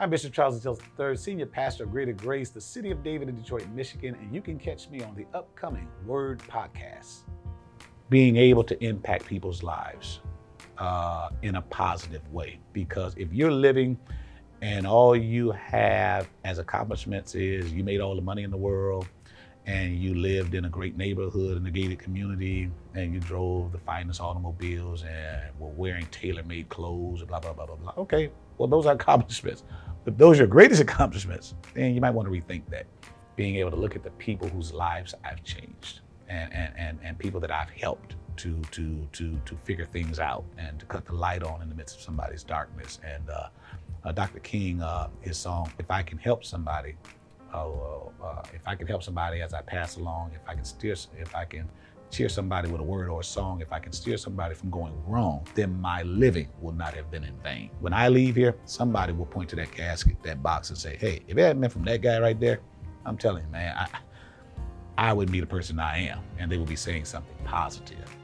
I'm Bishop Charles Ellis III, Senior Pastor of Greater Grace, the City of David in Detroit, Michigan, and you can catch me on the upcoming Word Podcast. Being able to impact people's lives uh, in a positive way, because if you're living and all you have as accomplishments is you made all the money in the world, and you lived in a great neighborhood in a gated community and you drove the finest automobiles and were wearing tailor-made clothes blah blah blah blah blah okay well those are accomplishments if those are your greatest accomplishments then you might want to rethink that being able to look at the people whose lives i've changed and and and, and people that i've helped to to to to figure things out and to cut the light on in the midst of somebody's darkness. And uh, uh, dr king uh, his song if i can help somebody uh, uh, if I can help somebody as I pass along, if I can steer, if I can cheer somebody with a word or a song, if I can steer somebody from going wrong, then my living will not have been in vain. When I leave here, somebody will point to that casket, that box, and say, "Hey, if it hadn't been from that guy right there, I'm telling you, man, I, I wouldn't be the person I am." And they will be saying something positive.